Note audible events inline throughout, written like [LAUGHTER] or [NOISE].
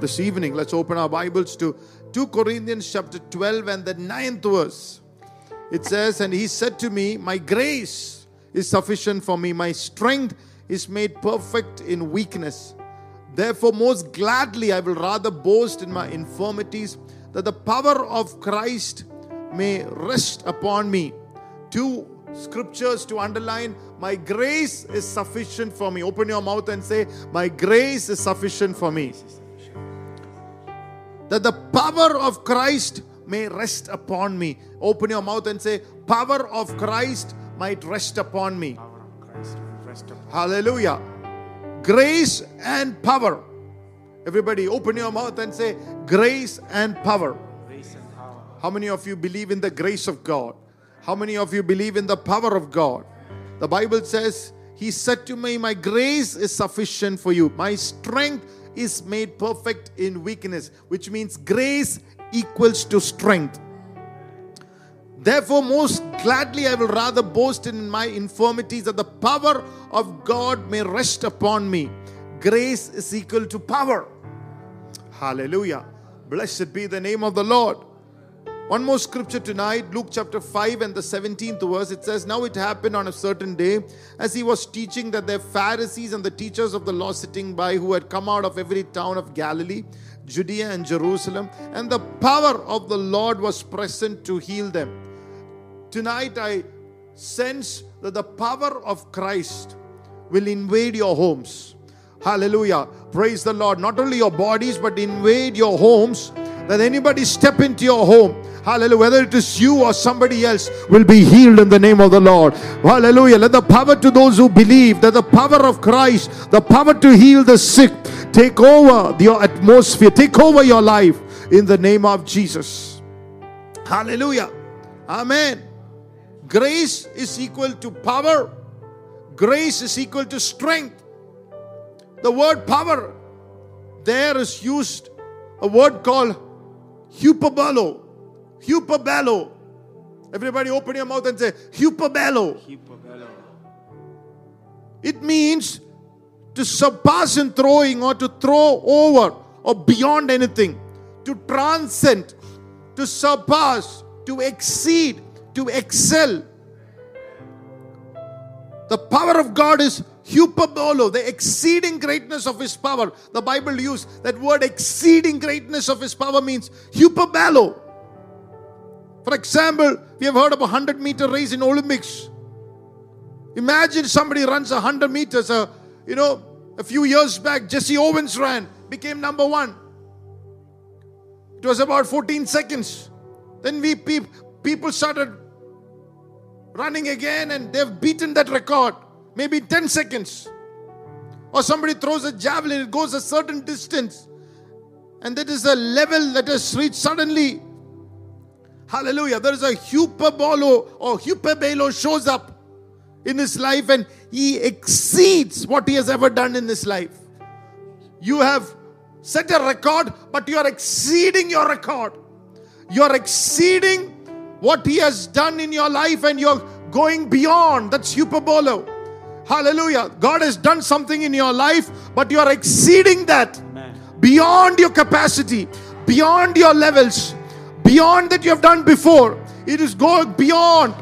this evening. Let's open our Bibles to 2 Corinthians chapter 12 and the ninth verse. It says, And he said to me, My grace is sufficient for me, my strength is made perfect in weakness. Therefore, most gladly I will rather boast in my infirmities, that the power of Christ may rest upon me. Two scriptures to underline my grace is sufficient for me. Open your mouth and say, My grace is sufficient for me. That the power of Christ may rest upon me. Open your mouth and say, Power of Christ might rest upon me. Power of Christ rest upon Hallelujah. Grace and power. Everybody, open your mouth and say, Grace and power. grace and power. How many of you believe in the grace of God? How many of you believe in the power of God? The Bible says, He said to me, My grace is sufficient for you. My strength is made perfect in weakness, which means grace equals to strength. Therefore, most gladly I will rather boast in my infirmities that the power of God may rest upon me. Grace is equal to power. Hallelujah. Blessed be the name of the Lord. One more scripture tonight, Luke chapter 5 and the 17th verse. It says, Now it happened on a certain day, as he was teaching, that the Pharisees and the teachers of the law sitting by, who had come out of every town of Galilee, Judea, and Jerusalem, and the power of the Lord was present to heal them. Tonight, I sense that the power of Christ will invade your homes. Hallelujah. Praise the Lord. Not only your bodies, but invade your homes. That anybody step into your home. Hallelujah. Whether it is you or somebody else will be healed in the name of the Lord. Hallelujah. Let the power to those who believe that the power of Christ, the power to heal the sick, take over your atmosphere, take over your life in the name of Jesus. Hallelujah. Amen. Grace is equal to power, grace is equal to strength. The word power there is used a word called hyperbalo. Hyperbalo. Everybody open your mouth and say hyperbalo. Hyperbelo. It means to surpass in throwing or to throw over or beyond anything, to transcend, to surpass, to exceed, to excel. The power of God is hyperbolo, the exceeding greatness of His power. The Bible used that word exceeding greatness of His power means hyperbolo. For example, we have heard of a 100 meter race in Olympics. Imagine somebody runs 100 meters. Uh, you know, a few years back, Jesse Owens ran, became number one. It was about 14 seconds. Then we pe- people started running again and they've beaten that record. Maybe 10 seconds. Or somebody throws a javelin, it goes a certain distance. And that is a level that is reached suddenly. Hallelujah. There is a hyperbolo or hyperbelo shows up in his life and he exceeds what he has ever done in his life. You have set a record, but you are exceeding your record. You are exceeding what he has done in your life and you're going beyond. That's hyperbolo. Hallelujah. God has done something in your life, but you are exceeding that Amen. beyond your capacity, beyond your levels, beyond that you have done before. It is going beyond.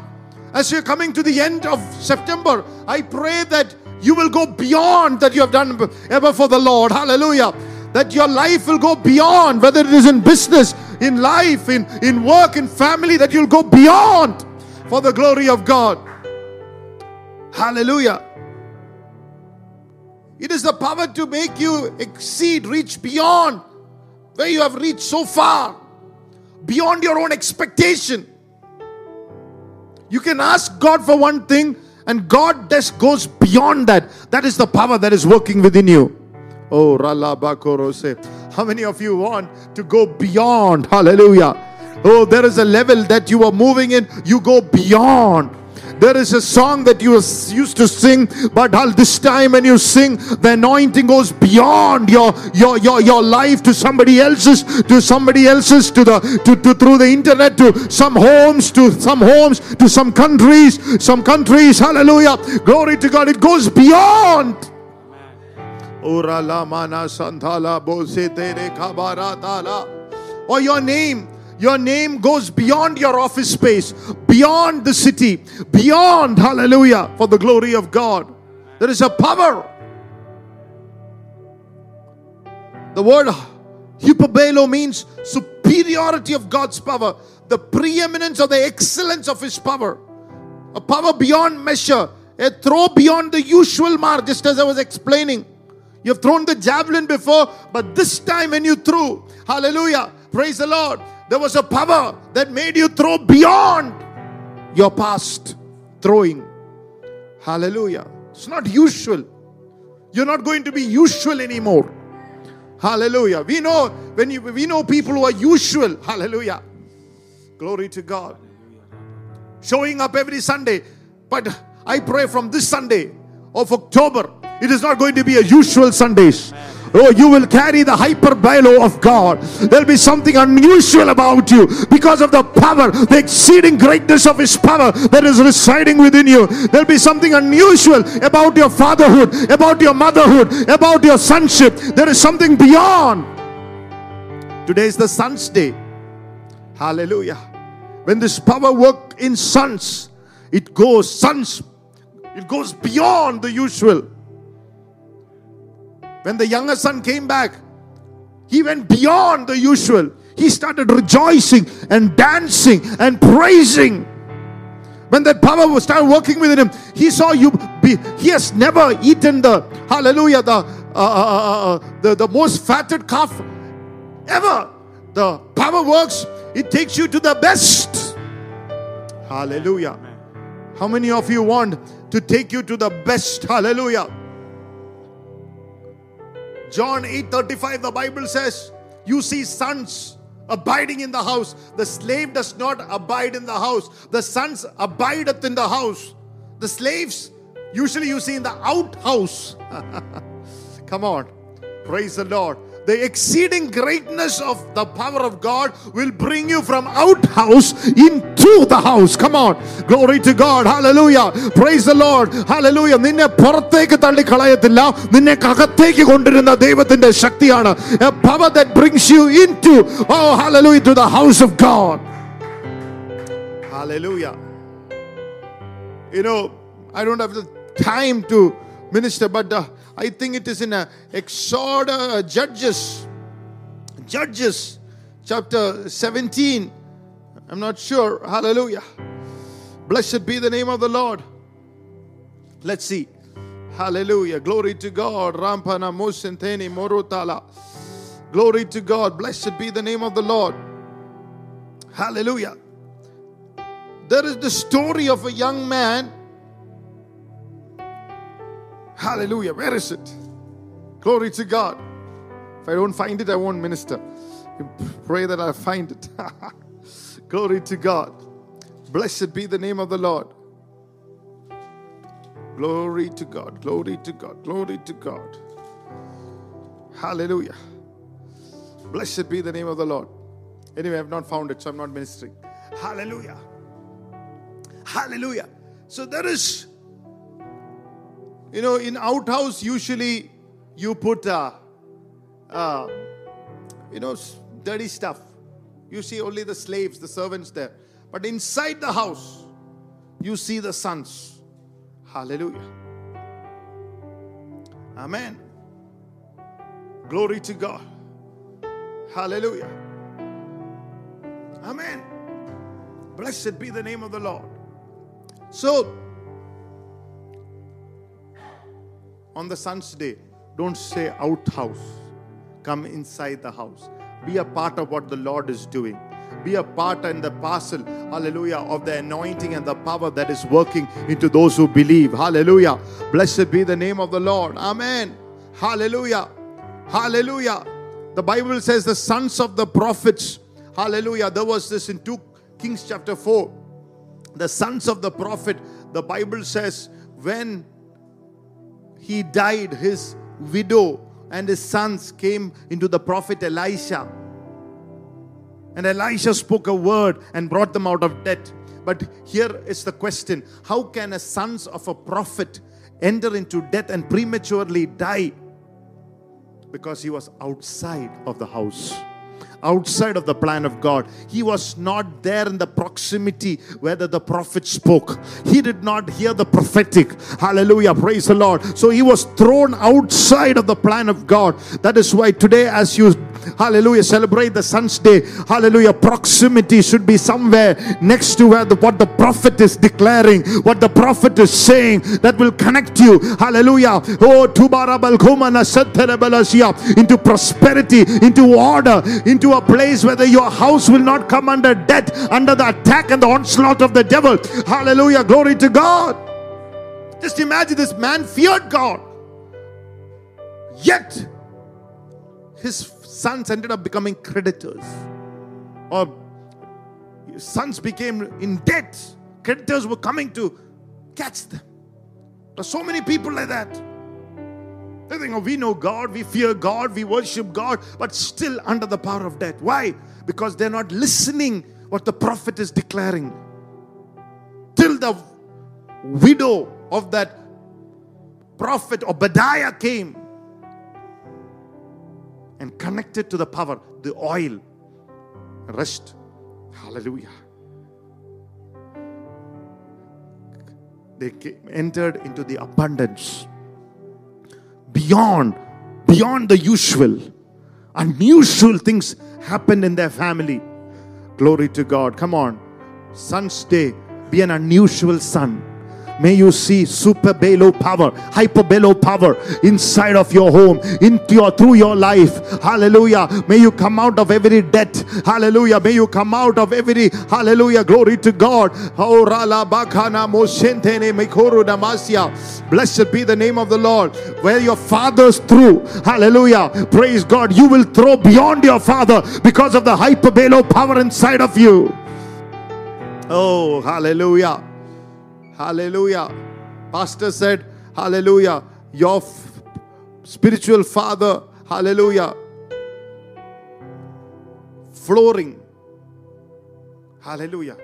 As you're coming to the end of September, I pray that you will go beyond that you have done ever for the Lord. Hallelujah. That your life will go beyond, whether it is in business, in life, in, in work, in family, that you'll go beyond for the glory of God. Hallelujah. It is the power to make you exceed, reach beyond where you have reached so far, beyond your own expectation. You can ask God for one thing, and God just goes beyond that. That is the power that is working within you. Oh, Rala Bakorose. How many of you want to go beyond? Hallelujah. Oh, there is a level that you are moving in, you go beyond. There is a song that you used to sing, but all this time when you sing, the anointing goes beyond your your your, your life to somebody else's, to somebody else's, to the to, to through the internet, to some homes, to some homes, to some countries, some countries. Hallelujah. Glory to God. It goes beyond. Or oh, your name, your name goes beyond your office space, beyond the city, beyond, hallelujah, for the glory of God. There is a power. The word hyperbelo means superiority of God's power, the preeminence or the excellence of His power, a power beyond measure, a throw beyond the usual mark, just as I was explaining. You've thrown the javelin before, but this time when you threw, hallelujah, praise the Lord, there was a power that made you throw beyond your past throwing. Hallelujah. It's not usual. You're not going to be usual anymore. Hallelujah. We know when you we know people who are usual. Hallelujah. Glory to God. Showing up every Sunday. But I pray from this Sunday of October, it is not going to be a usual Sundays. Oh, you will carry the hyperbalo of God. There'll be something unusual about you because of the power, the exceeding greatness of His power that is residing within you. There'll be something unusual about your fatherhood, about your motherhood, about your sonship. There is something beyond. Today is the Son's Day. Hallelujah. When this power work in sons, it goes, sons, it goes beyond the usual. When the younger son came back, he went beyond the usual. He started rejoicing and dancing and praising. When that power was started working within him, he saw you. Be, he has never eaten the hallelujah, the uh, uh, uh, uh, the the most fatted calf ever. The power works. It takes you to the best. Hallelujah. How many of you want to take you to the best? Hallelujah. John 8:35 the Bible says, "You see sons abiding in the house. The slave does not abide in the house. The sons abideth in the house. The slaves usually you see in the outhouse. [LAUGHS] Come on. Praise the Lord The exceeding greatness of the power of God will bring you from outhouse into the house. Come on. Glory to God. Hallelujah. Praise the Lord. Hallelujah. നിന്നെ പുറത്തേക്ക് തള്ളിക്കളയത്തില്ല നിന്നെ അകത്തേക്ക് കൊണ്ടിരുന്ന ദൈവത്തിന്റെ ശക്തിയാണ് a power that brings you into oh hallelujah to the house of God. Hallelujah. You know, I don't have the time to minister, but uh, I think it is in a Exodus, uh, Judges, Judges, chapter 17. I'm not sure. Hallelujah. Blessed be the name of the Lord. Let's see. Hallelujah. Glory to God. Rampana Musenteni Morutala. Glory to God. Blessed be the name of the Lord. Hallelujah. There is the story of a young man Hallelujah. Where is it? Glory to God. If I don't find it, I won't minister. Pray that I find it. [LAUGHS] Glory to God. Blessed be the name of the Lord. Glory to God. Glory to God. Glory to God. Hallelujah. Blessed be the name of the Lord. Anyway, I've not found it, so I'm not ministering. Hallelujah. Hallelujah. So there is you know, in outhouse, usually you put, uh, uh, you know, dirty stuff. You see only the slaves, the servants there. But inside the house, you see the sons. Hallelujah. Amen. Glory to God. Hallelujah. Amen. Blessed be the name of the Lord. So, on the son's day, don't say outhouse. Come inside the house. Be a part of what the Lord is doing. Be a part and the parcel, hallelujah, of the anointing and the power that is working into those who believe. Hallelujah. Blessed be the name of the Lord. Amen. Hallelujah. Hallelujah. The Bible says the sons of the prophets. Hallelujah. There was this in 2 Kings chapter 4. The sons of the prophet, the Bible says, when he died, his widow and his sons came into the prophet Elisha. And Elisha spoke a word and brought them out of debt. But here is the question How can a sons of a prophet enter into death and prematurely die? Because he was outside of the house outside of the plan of God. He was not there in the proximity where the, the prophet spoke. He did not hear the prophetic. Hallelujah. Praise the Lord. So he was thrown outside of the plan of God. That is why today, as you hallelujah. Celebrate the son's day. Hallelujah. Proximity should be somewhere next to where the, what the prophet is declaring what the prophet is saying that will connect you. Hallelujah. Oh into prosperity into order into a place where your house will not come under debt under the attack and the onslaught of the devil. Hallelujah. Glory to god. Just imagine this man feared god. Yet his sons ended up becoming creditors. Or sons became in debt. Creditors were coming to catch them. There's so many people like that. They think oh, we know god we fear god we worship god but still under the power of debt. Why? Because they're not listening what the prophet is declaring. Till the widow of that prophet obadiah came and connected to the power, the oil. Rest. Hallelujah. They came, entered into the abundance. Beyond beyond the usual. Unusual things happened in their family. Glory to god. Come on. Son's day. Be an unusual son May you see super belo power, hyper belo power inside of your home, into your through your life. Hallelujah. May you come out of every debt. Hallelujah. May you come out of every hallelujah. Glory to God. Oh. Blessed be the name of the Lord. Where your fathers threw, hallelujah. Praise God. You will throw beyond your father because of the hyper belo power inside of you. Oh, hallelujah. Hallelujah. Pastor said, Hallelujah. Your f- spiritual father, Hallelujah. Flooring, Hallelujah.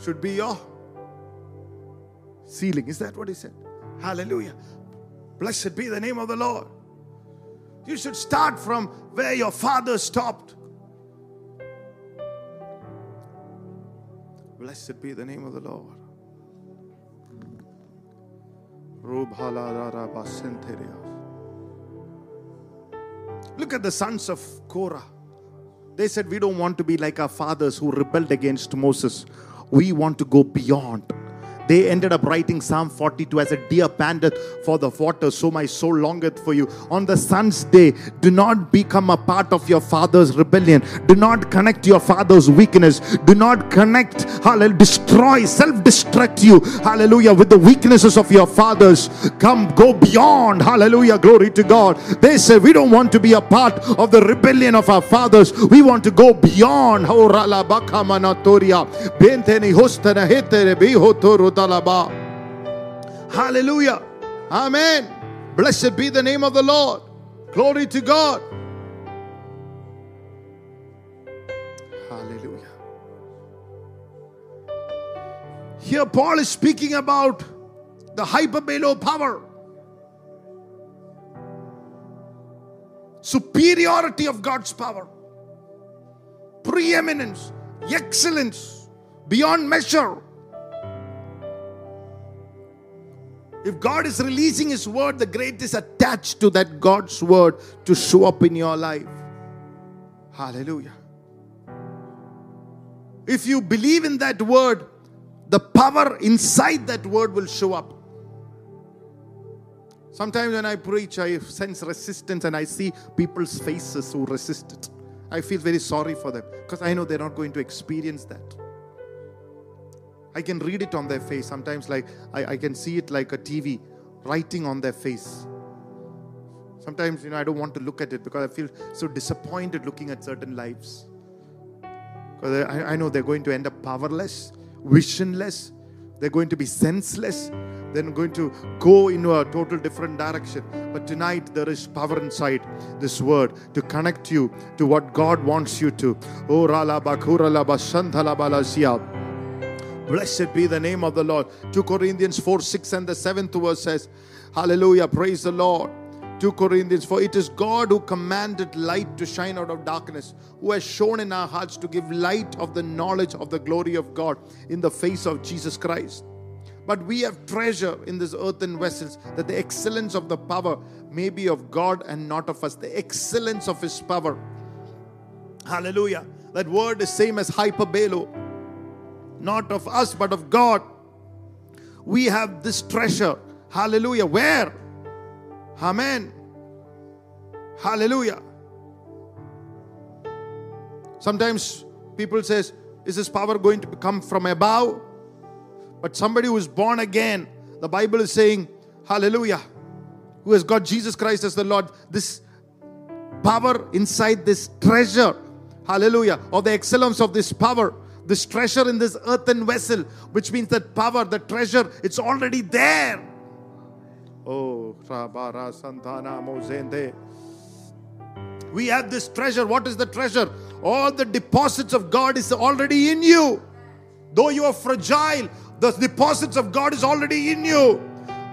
Should be your ceiling. Is that what he said? Hallelujah. Blessed be the name of the Lord. You should start from where your father stopped. Blessed be the name of the Lord. Look at the sons of Korah. They said, We don't want to be like our fathers who rebelled against Moses. We want to go beyond. They ended up writing Psalm 42 as a deer panteth for the water, so my soul longeth for you. On the son's day, do not become a part of your father's rebellion. Do not connect your father's weakness. Do not connect, hallelujah, destroy, self destruct you, hallelujah, with the weaknesses of your fathers. Come, go beyond, hallelujah, glory to God. They say, We don't want to be a part of the rebellion of our fathers. We want to go beyond. Rala baka manatoria, benteni hostana hetere bihotoro dalaba. Hallelujah. Amen. Blessed be the name of the Lord. Glory to God. Hallelujah. Here, Paul is speaking about the hyperbelo power, superiority of God's power, preeminence, excellence beyond measure. If God is releasing His word, the great is attached to that God's word to show up in your life. Hallelujah. If you believe in that word, the power inside that word will show up. Sometimes when I preach, I sense resistance and I see people's faces who resist it. I feel very sorry for them because I know they're not going to experience that. I can read it on their face. Sometimes, like I, I can see it like a TV writing on their face. Sometimes, you know, I don't want to look at it because I feel so disappointed looking at certain lives. Because I, I know they're going to end up powerless, visionless, they're going to be senseless, they're going to go into a total different direction. But tonight, there is power inside this word to connect you to what God wants you to. Oh, rala bakura la basanta la balasia. Blessed be the name of the Lord. 2 Corinthians 4 6 and the 7th verse says, Hallelujah, praise the Lord. 2 2 Corinthians, for it is God who commanded light to shine out of darkness, who has shown in our hearts to give light of the knowledge of the glory of God in the face of Jesus Christ. But we have treasure in this earthen vessels, that the excellence of the power may be of God and not of us. The excellence of His power. Hallelujah. That word is same as hyperbelo, not of us, but of God. We have this treasure. Hallelujah. Where? Amen. Hallelujah. Sometimes people says, is this power going to come from above? But somebody who is born again, the Bible is saying, hallelujah, who has got Jesus Christ as the Lord, this power inside this treasure, hallelujah, or the excellence of this power, this treasure in this earthen vessel, which means that power, the treasure, it's already there. Oh, Rabara Santana. We have this treasure. What is the treasure? All the deposits of God is already in you. Though you are fragile, the deposits of God is already in you.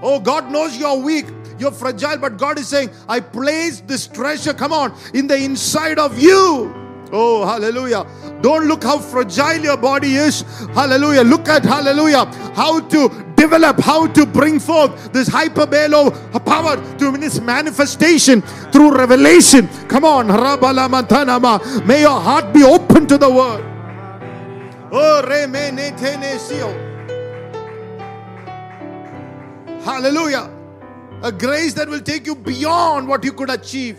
Oh, God knows you are weak. You're fragile, but God is saying, I placed this treasure, come on, in the inside of you. Oh, hallelujah. Don't look how fragile your body is. Hallelujah. Look at, hallelujah, how to develop, how to bring forth this hyperbelo power to its manifestation through revelation. Come on. May your heart be open to the word. Oh. Hallelujah. A grace that will take you beyond what you could achieve,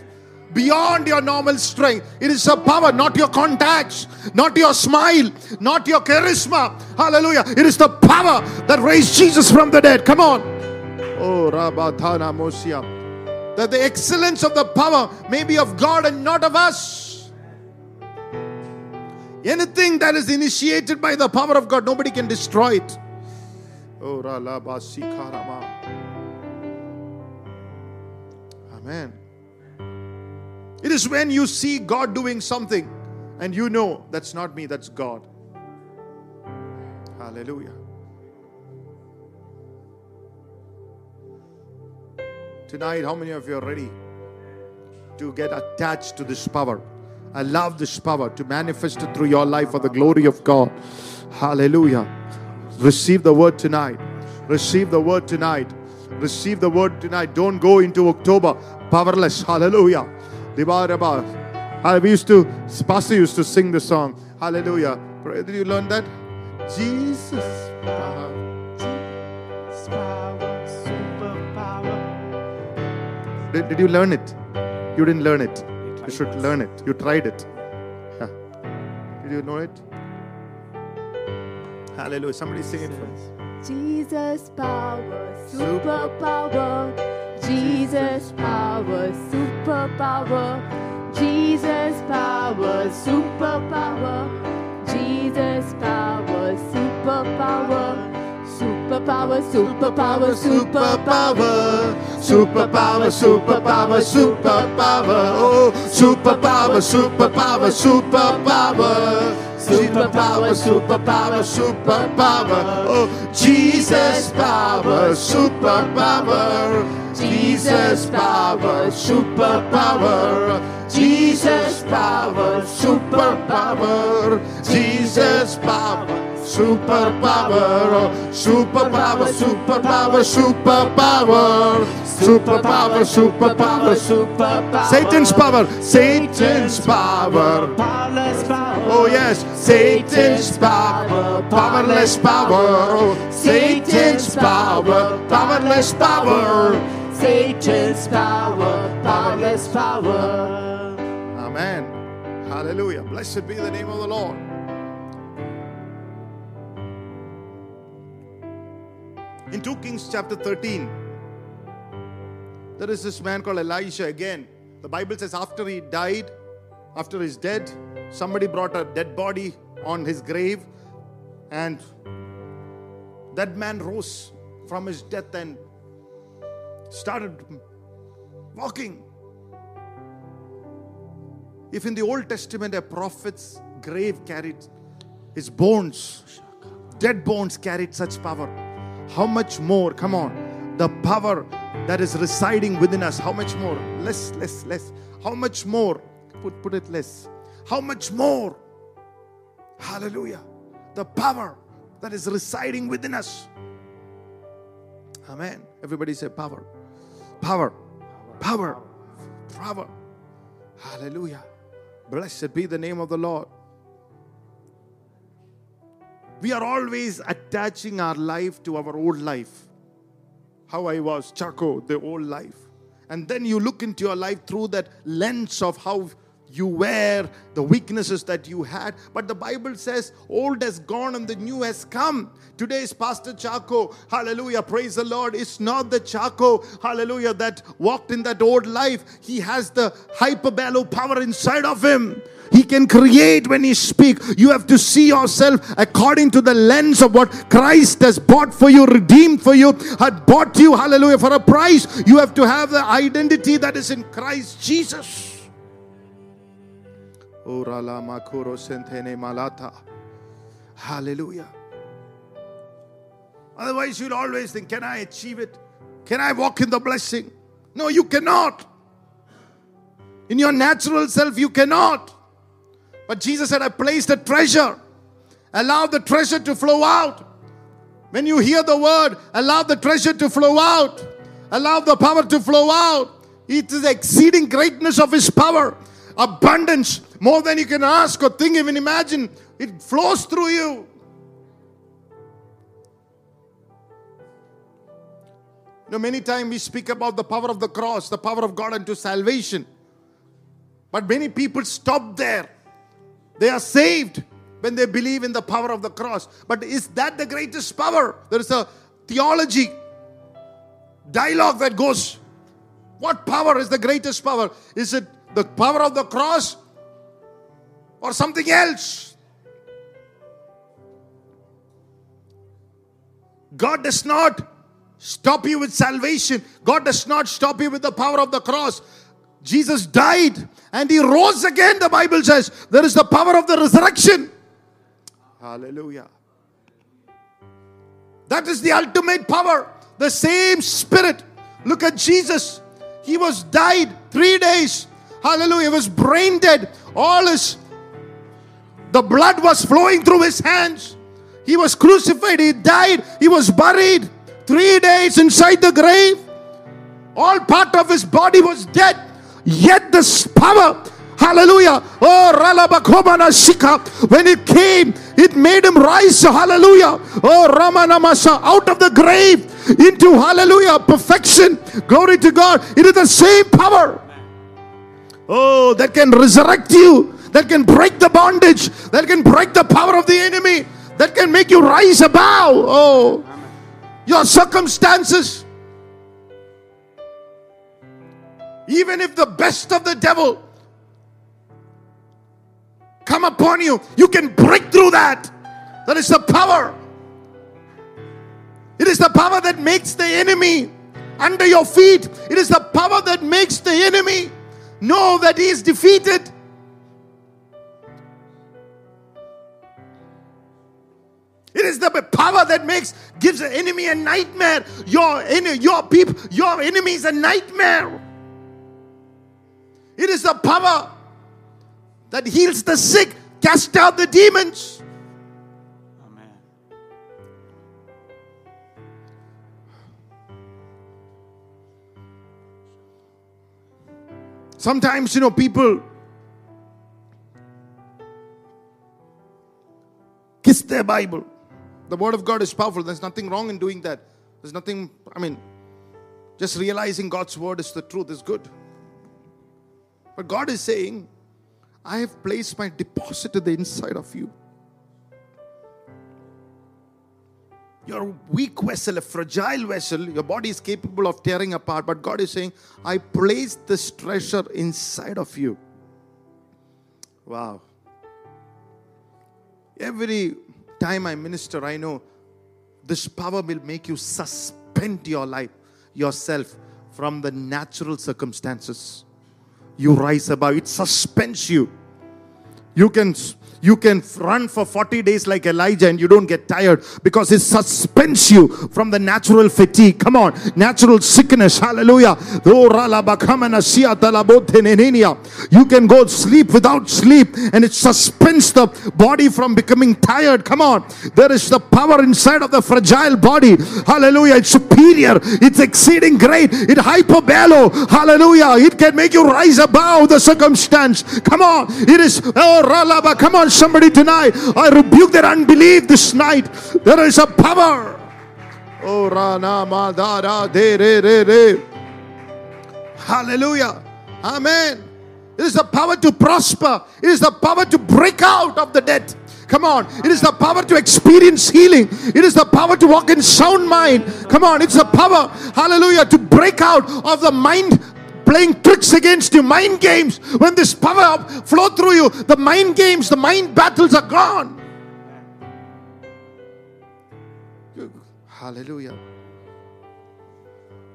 beyond your normal strength. It is a power, not your contacts, not your smile, not your charisma. Hallelujah. It is the power that raised Jesus from the dead. Come on. Oh, Rabathana Mosia. That the excellence of the power may be of God and not of us. Anything that is initiated by the power of God, nobody can destroy it. Oh. Amen. It is when you see God doing something and you know that's not me, that's God. Hallelujah. Tonight, how many of you are ready to get attached to this power? I love this power to manifest it through your life for the glory of God. Hallelujah. Receive the word tonight. Receive the word tonight. Receive the word tonight. Don't go into October powerless. Hallelujah. We used to, Pastor used to sing the song. Hallelujah. Did you learn that? Jesus. power. Jesus power, superpower. Did, did you learn it? You didn't learn it. You should learn it. You tried it. Yeah. Did you know it? Hallelujah. Somebody sing it for us. Jesus power, superpower. Jesus power, superpower. Jesus power, superpower. Jesus power, superpower. Superpower, superpower, superpower. Superpower, superpower, superpower. Oh, superpower, superpower, superpower. Superpower, superpower, superpower. Oh, Jesus power, superpower. Jesus power, superpower. Jesus power, superpower. Jesus power, superpower. Super power superpower, superpower, superpower. Superpower, superpower, superpower. Satan's power, Satan's power. Powerless power. Oh yes, Satan's power, powerless power. Satan's power, powerless power. Satan's power, powerless power. Amen. Hallelujah. Blessed be the name of the Lord. In 2 Kings chapter 13, there is this man called Elisha again. The Bible says after he died, after he's dead, somebody brought a dead body on his grave, and that man rose from his death and started walking. If in the Old Testament a prophet's grave carried his bones, dead bones carried such power, how much more, come on, the power that is residing within us. How much more? Less, less, less. How much more? Put, put it less. How much more? Hallelujah. The power that is residing within us. Amen. Everybody say power. Power. Power. Power. Hallelujah. Blessed be the name of the Lord. We are always attaching our life to our old life. How I was, Chaco, the old life. And then you look into your life through that lens of how you were, the weaknesses that you had. But the Bible says, old has gone and the new has come. Today's Pastor Chaco, hallelujah, praise the Lord, it's not the Chaco, hallelujah, that walked in that old life. He has the hyperbalo power inside of him. He can create when he speak. You have to see yourself according to the lens of what Christ has bought for you, redeemed for you, had bought you, hallelujah, for a price. You have to have the identity that is in Christ Jesus. Hallelujah. Otherwise, you'll always think, Can I achieve it? Can I walk in the blessing? No, you cannot. In your natural self, you cannot. But Jesus said, I placed a treasure. Allow the treasure to flow out. When you hear the word, allow the treasure to flow out. Allow the power to flow out. It is the exceeding greatness of His power, abundance, more than you can ask or think, even imagine. It flows through you. You know, many times we speak about the power of the cross, the power of God unto salvation. But many people stop there. They are saved when they believe in the power of the cross. But is that the greatest power? There is a theology dialogue that goes. What power is the greatest power? Is it the power of the cross or something else? God does not stop you with salvation. God does not stop you with the power of the cross. Jesus died and he rose again, the Bible says. There is the power of the resurrection. Hallelujah. That is the ultimate power. The same spirit. Look at Jesus. He was died three days. Hallelujah. He was brain dead. All his the blood was flowing through his hands. He was crucified. He died. He was buried. Three days inside the grave. All part of his body was dead. Yet this power, hallelujah, oh Ralabakobana Shika, when it came, it made him rise, hallelujah, oh Ramanamasa, out of the grave into hallelujah, perfection. Glory to God. It is the same power. Oh, that can resurrect you, that can break the bondage, that can break the power of the enemy, that can make you rise above. Oh, your circumstances. Even if the best of the devil come upon you, you can break through that. That is the power. It is the power that makes the enemy under your feet. It is the power that makes the enemy know that he is defeated. It is the power that makes gives the enemy a nightmare. Your your people, your enemy is a nightmare. It is the power that heals the sick, cast out the demons. Amen. Sometimes, you know, people kiss their Bible. The Word of God is powerful. There's nothing wrong in doing that. There's nothing, I mean, just realizing God's Word is the truth is good. But God is saying, I have placed my deposit in the inside of you. You're weak vessel, a fragile vessel. Your body is capable of tearing apart. But God is saying, I placed this treasure inside of you. Wow. Every time I minister, I know this power will make you suspend your life, yourself from the natural circumstances. You rise above, it suspends you. You can you can run for 40 days like Elijah and you don't get tired because it suspends you from the natural fatigue. Come on, natural sickness. Hallelujah. You can go sleep without sleep and it suspends the body from becoming tired. Come on, there is the power inside of the fragile body. Hallelujah. It's superior, it's exceeding great, it hyperbelo. Hallelujah. It can make you rise above the circumstance. Come on, it is oh, ralaba. Come on, somebody tonight. I rebuke their unbelief this night. There is a power. Oh, rana ma da da de re re re. Hallelujah. Amen. It is the power to prosper. It is the power to break out of the debt. Come on. It is the power to experience healing. It is the power to walk in sound mind. Come on. It's the power, hallelujah, to break out of the mind playing tricks against you, mind games. When this power up flow through you, the mind games, the mind battles are gone. Hallelujah.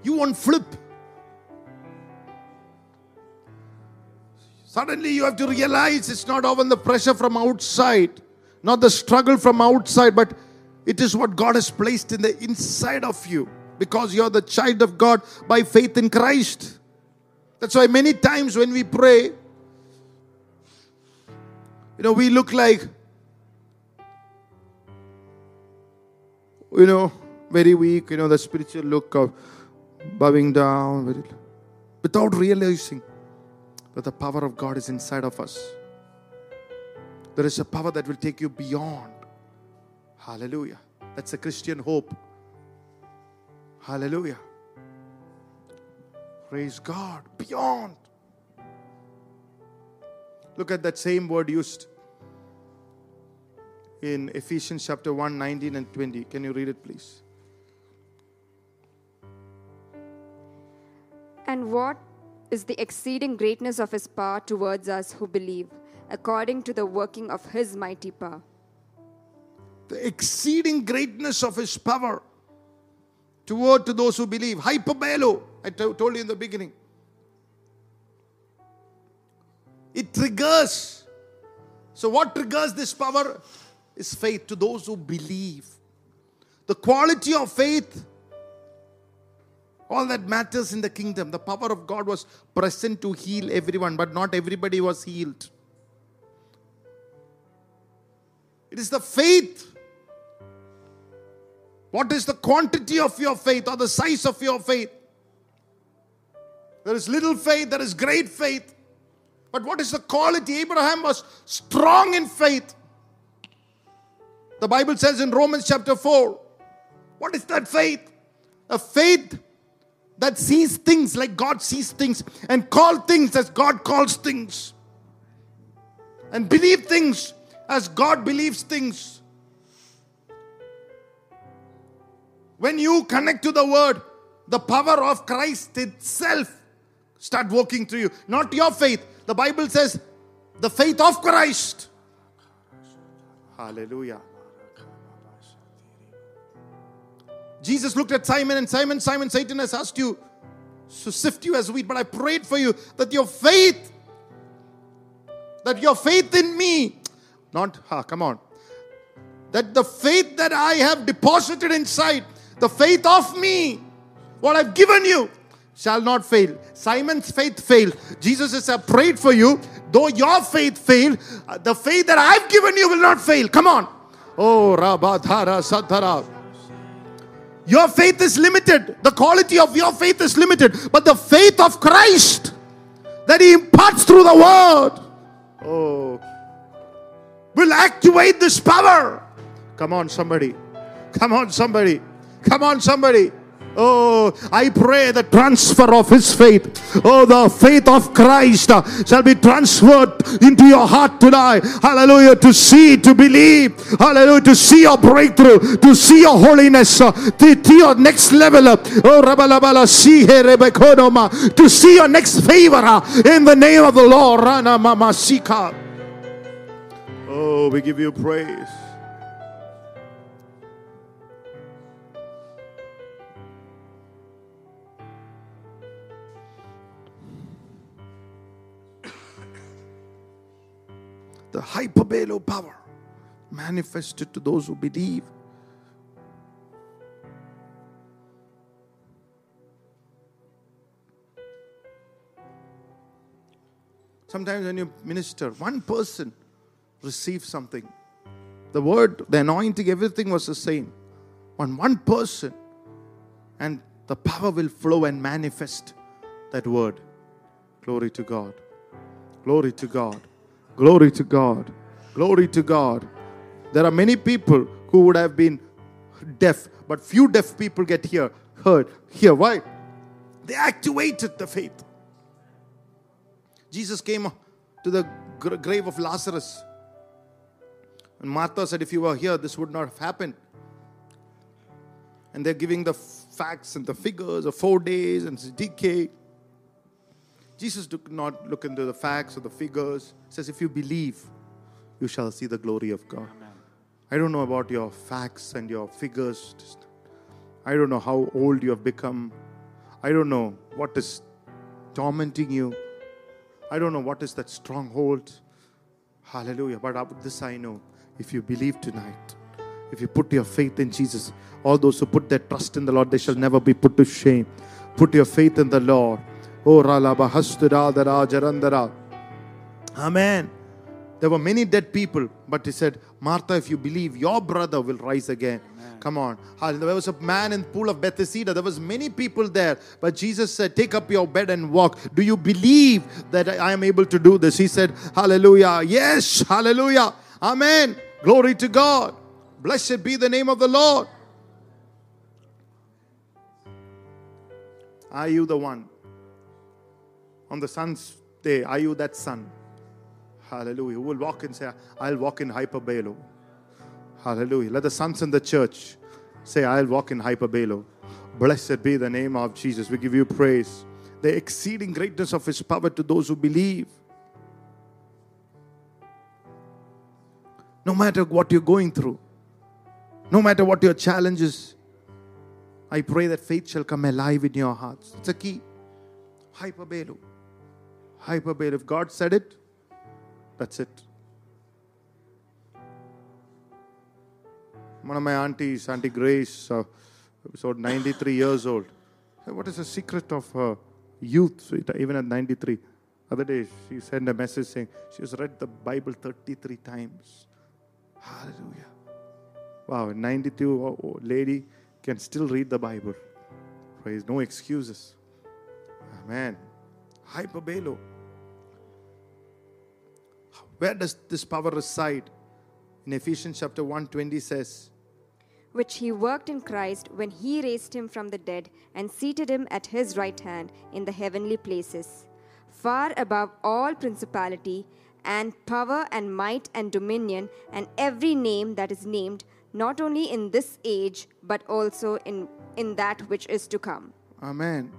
You won't flip. Suddenly you have to realize it's not often the pressure from outside, not the struggle from outside, but it is what God has placed in the inside of you because you're the child of God by faith in Christ. That's why many times when we pray, you know, we look like, you know, very weak, you know, the spiritual look of bowing down, without realizing that the power of God is inside of us. There is a power that will take you beyond. Hallelujah. That's a Christian hope. Hallelujah. Praise God. Beyond. Look at that same word used in Ephesians chapter 1, 19 and 20. Can you read it, please? And what is the exceeding greatness of his power towards us who believe, according to the working of his mighty power? The exceeding greatness of his power toward to those who believe. Hyperbelo, I told you in the beginning. It triggers. So, what triggers this power is faith to those who believe. The quality of faith, all that matters in the kingdom. The power of God was present to heal everyone, but not everybody was healed. It is the faith. What is the quantity of your faith or the size of your faith? There is little faith, there is great faith. But what is the quality? Abraham was strong in faith. The Bible says in Romans chapter 4, what is that faith? A faith that sees things like God sees things and call things as God calls things. And believe things as God believes things. When you connect to the word, the power of Christ itself start working through you. Not your faith. The Bible says the faith of Christ. Hallelujah. Jesus looked at Simon and Simon, Simon, Satan has asked you to sift you as wheat, but I prayed for you that your faith, that your faith in me, not, ha, come on, that the faith that I have deposited inside, the faith of me, what I've given you, shall not fail. Simon's faith failed. Jesus says, I prayed for you. Though your faith failed, uh, the faith that I've given you will not fail. Come on. Oh, Rabadhara Satara. Your faith is limited. The quality of your faith is limited. But the faith of Christ that He imparts through the Word, oh, will activate this power. Come on, somebody. Come on, somebody. Come on, somebody. Oh, I pray the transfer of His faith. Oh, the faith of Christ uh, shall be transferred into your heart tonight. Hallelujah. To see, to believe. Hallelujah. To see your breakthrough, to see your holiness, uh, to, to your next level up. Oh, see. To see your next favor uh, in the name of the Lord. Oh, we give you praise. The hyperbalo power manifested to those who believe. Sometimes when you minister, one person receives something. The word, the anointing, everything was the same. When one person, and the power will flow and manifest that word. Glory to God. Glory to God. Glory to God. Glory to God. There are many people who would have been deaf, but few deaf people get here, heard, here. Why? They activated the faith. Jesus came to the grave of Lazarus. And Martha said, If you were here, this would not have happened. And they're giving the facts and the figures of four days and decay. Jesus did not look into the facts or the figures. He says, If you believe, you shall see the glory of God. I don't know about your facts and your figures. I don't know how old you have become. I don't know what is tormenting you. I don't know what is that stronghold. Hallelujah. But this I know. If you believe tonight, if you put your faith in Jesus, all those who put their trust in the Lord, they shall never be put to shame. Put your faith in the Lord. Oh, Ralaba Hastudadara Jarandara. Amen. There were many dead people, but he said, Martha, if you believe, your brother will rise again. Come on. There was a man in the pool of Bethesda. There was many people there, but Jesus said, "Take up your bed and walk." Do you believe that I am able to do this? He said, "Hallelujah." Yes. Hallelujah. Amen. Glory to God. Blessed be the name of the Lord. Are you the one? On the sun's day, are you that sun? Hallelujah. Who will walk and say, I'll walk in hyperbalo. Hallelujah. Let the sons in the church say, I'll walk in hyperbalo. Blessed be the name of Jesus. We give you praise. The exceeding greatness of his power to those who believe. No matter what you're going through, no matter what your challenges, I pray that faith shall come alive in your hearts. It's a key. Hyperbalo. Hyperbalo. If God said it, that's it. One of my aunties, Auntie Grace, uh, episode 93 years old. What is the secret of her youth, even at 93? Other day, she sent a message saying she has read the Bible 33 times. Hallelujah. Wow, a 92 o- o- lady can still read the Bible. Praise, no excuses. Amen. Hyperbalo. Where does this power reside? In Ephesians chapter 1 20 says, which he worked in Christ when he raised him from the dead and seated him at his right hand in the heavenly places, far above all principality and power and might and dominion and every name that is named, not only in this age, but also in, in that which is to come. Amen.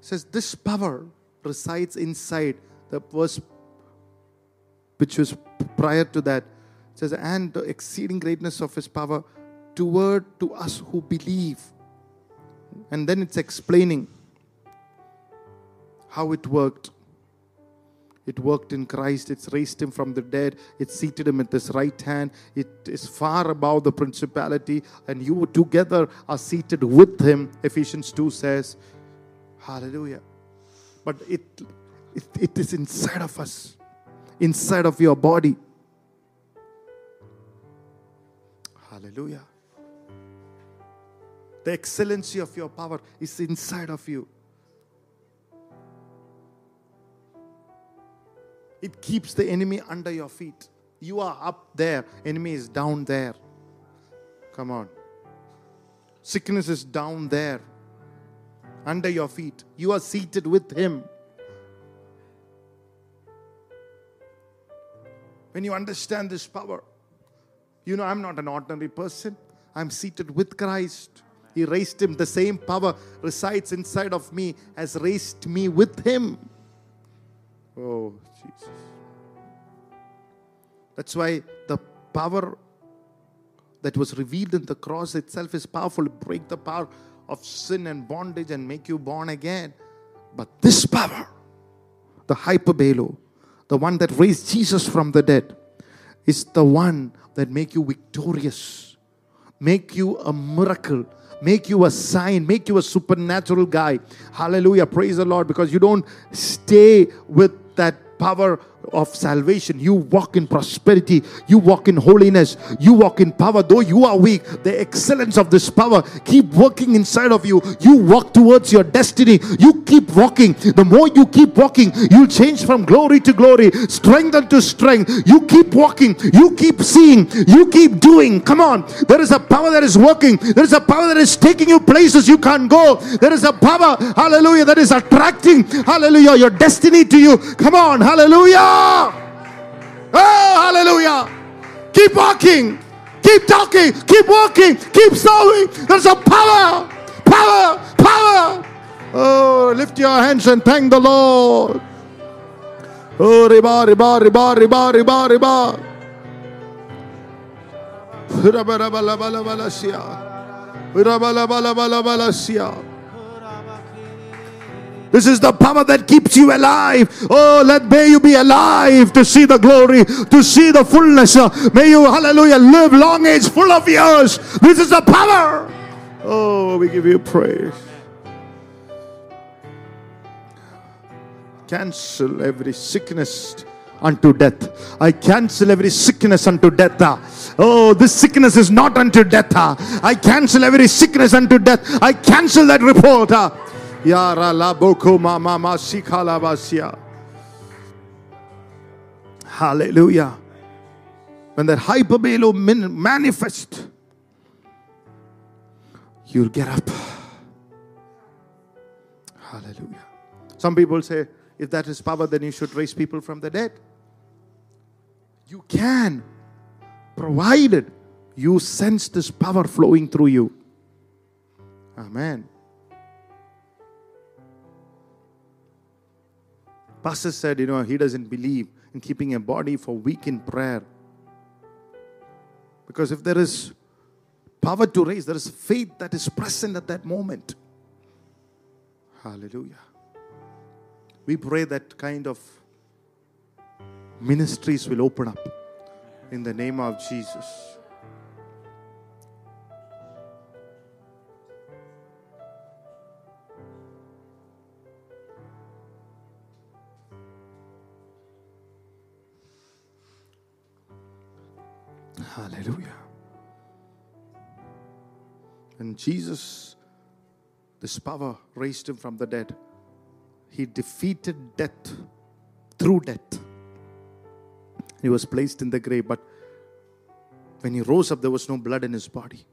says this power resides inside the verse which was prior to that. It says, and the exceeding greatness of his power toward to us who believe. And then it's explaining how it worked. It worked in Christ. It's raised him from the dead. It seated him at his right hand. It is far above the principality. And you together are seated with him, Ephesians 2 says. Hallelujah. But it, it, it is inside of us, inside of your body. Hallelujah. The excellency of your power is inside of you. It keeps the enemy under your feet. You are up there, enemy is down there. Come on. Sickness is down there, under your feet. You are seated with him. When you understand this power, you know I'm not an ordinary person. I'm seated with Christ. He raised him. The same power resides inside of me, has raised me with him. Oh, Jesus. That's why the power that was revealed in the cross itself is powerful. to Break the power of sin and bondage and make you born again. But this power, the hyperbalo, the one that raised Jesus from the dead, is the one that make you victorious, make you a miracle, make you a sign, make you a supernatural guy. Hallelujah. Praise the Lord because you don't stay with that power of salvation. You walk in prosperity, you walk in holiness, you walk in power. Though you are weak, the excellence of this power keep working inside of you. You walk towards your destiny. You keep walking. The more you keep walking, you change from glory to glory, strength unto strength. You keep walking, you keep seeing, you keep doing. Come on. There is a power that is working. There is a power that is taking you places you can't go. There is a power, hallelujah, that is attracting, hallelujah, your destiny to you. Come on, hallelujah. Oh, hallelujah. Keep walking. Keep talking. Keep walking. Keep sowing. There's a power. Power. Power. Oh, lift your hands and thank the Lord. Oh, riba, riba, riba, riba, riba, riba. Laba, la, sia. Raba, laba, laba, laba, la, sia. This is the power that keeps you alive. Oh, let may you be alive to see the glory, to see the fullness. May you, hallelujah, live long age full of years. This is the power. Oh, we give you praise. Cancel every sickness unto death. I cancel every sickness unto death. Oh, this sickness is not unto death. I cancel every sickness unto death. I cancel that report. Yara la boko ma ma ma sikala basia. Hallelujah. When that hyperbelo min- manifest, you'll get up. Hallelujah. Some people say, if that is power, then you should raise people from the dead. You can, provided you sense this power flowing through you. Amen. Pastor said, you know, he doesn't believe in keeping a body for week in prayer. Because if there is power to raise, there is faith that is present at that moment. Hallelujah. We pray that kind of ministries will open up in the name of Jesus. Hallelujah. And Jesus, this power raised him from the dead. He defeated death through death. He was placed in the grave, but when he rose up, there was no blood in his body.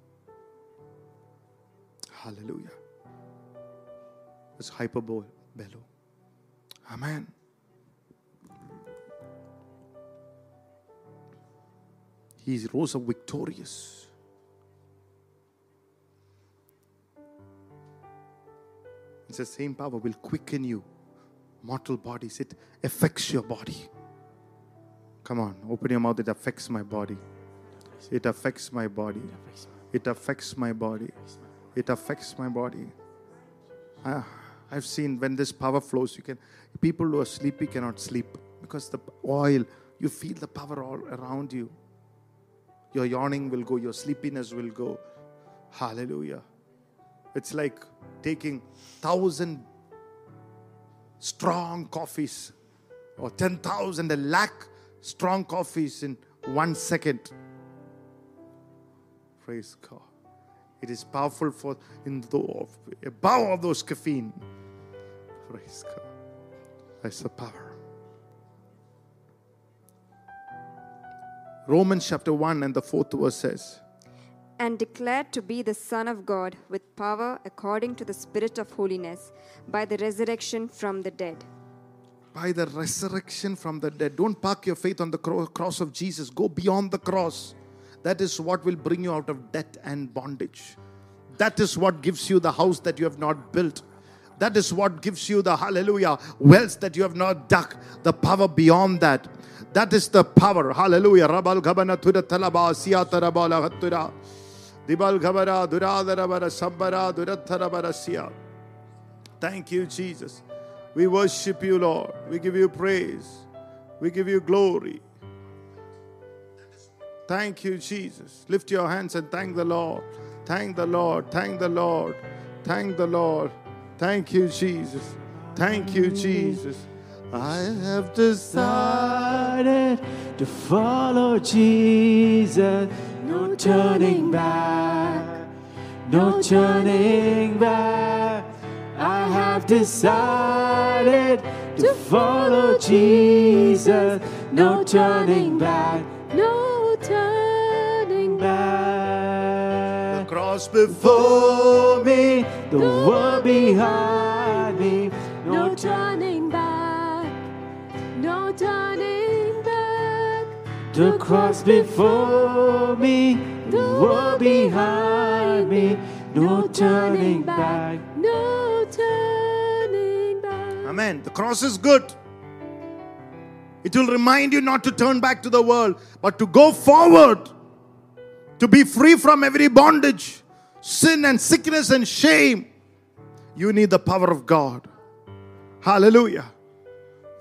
Hallelujah. It's hyperbole. Amen. He rose up victorious. It's the same power will quicken you. Mortal bodies, it affects your body. Come on, open your mouth. It affects my body. It affects my body. It affects my body. It affects my body. I've seen when this power flows, you can people who are sleepy cannot sleep because the oil, you feel the power all around you. Your yawning will go, your sleepiness will go. Hallelujah. It's like taking thousand strong coffees or 10,000, a lakh strong coffees in one second. Praise God. It is powerful for in the above of those caffeine. Praise God. That's the power. Romans chapter 1 and the fourth verse says, and declared to be the Son of God with power according to the Spirit of holiness by the resurrection from the dead. by the resurrection from the dead. Don't park your faith on the cross of Jesus. Go beyond the cross. That is what will bring you out of debt and bondage. That is what gives you the house that you have not built. That is what gives you the hallelujah wealth that you have not dug. The power beyond that. That is the power. Hallelujah. Rabal gabana tura talaba siyata rabala hatura. Dibal gabara duradara bara sabbara durathara bara siya. Thank you, Jesus. We worship you, Lord. We give you praise. We give you glory. Thank you, Jesus. Lift your hands and thank the Lord. Thank the Lord. Thank the Lord. Thank the Lord. Thank you, Jesus. Thank you, Jesus. I have decided. to follow Jesus. No turning back, no turning back. I have decided to follow Jesus. No turning back, No turning back. Cross before Before me, the world behind me. No turning back. No turning back. The cross before me, the world behind me, no turning back. No turning back. Amen. The cross is good. It will remind you not to turn back to the world, but to go forward, to be free from every bondage, sin and sickness and shame. You need the power of God. Hallelujah.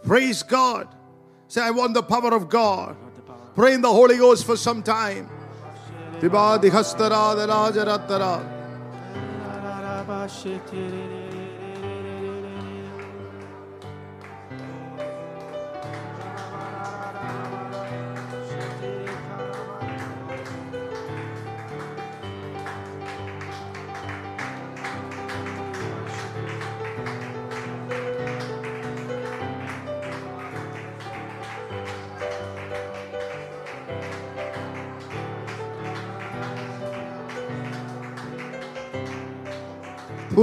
Praise God. Say, I want the power of God. Pray in the Holy Ghost for some time.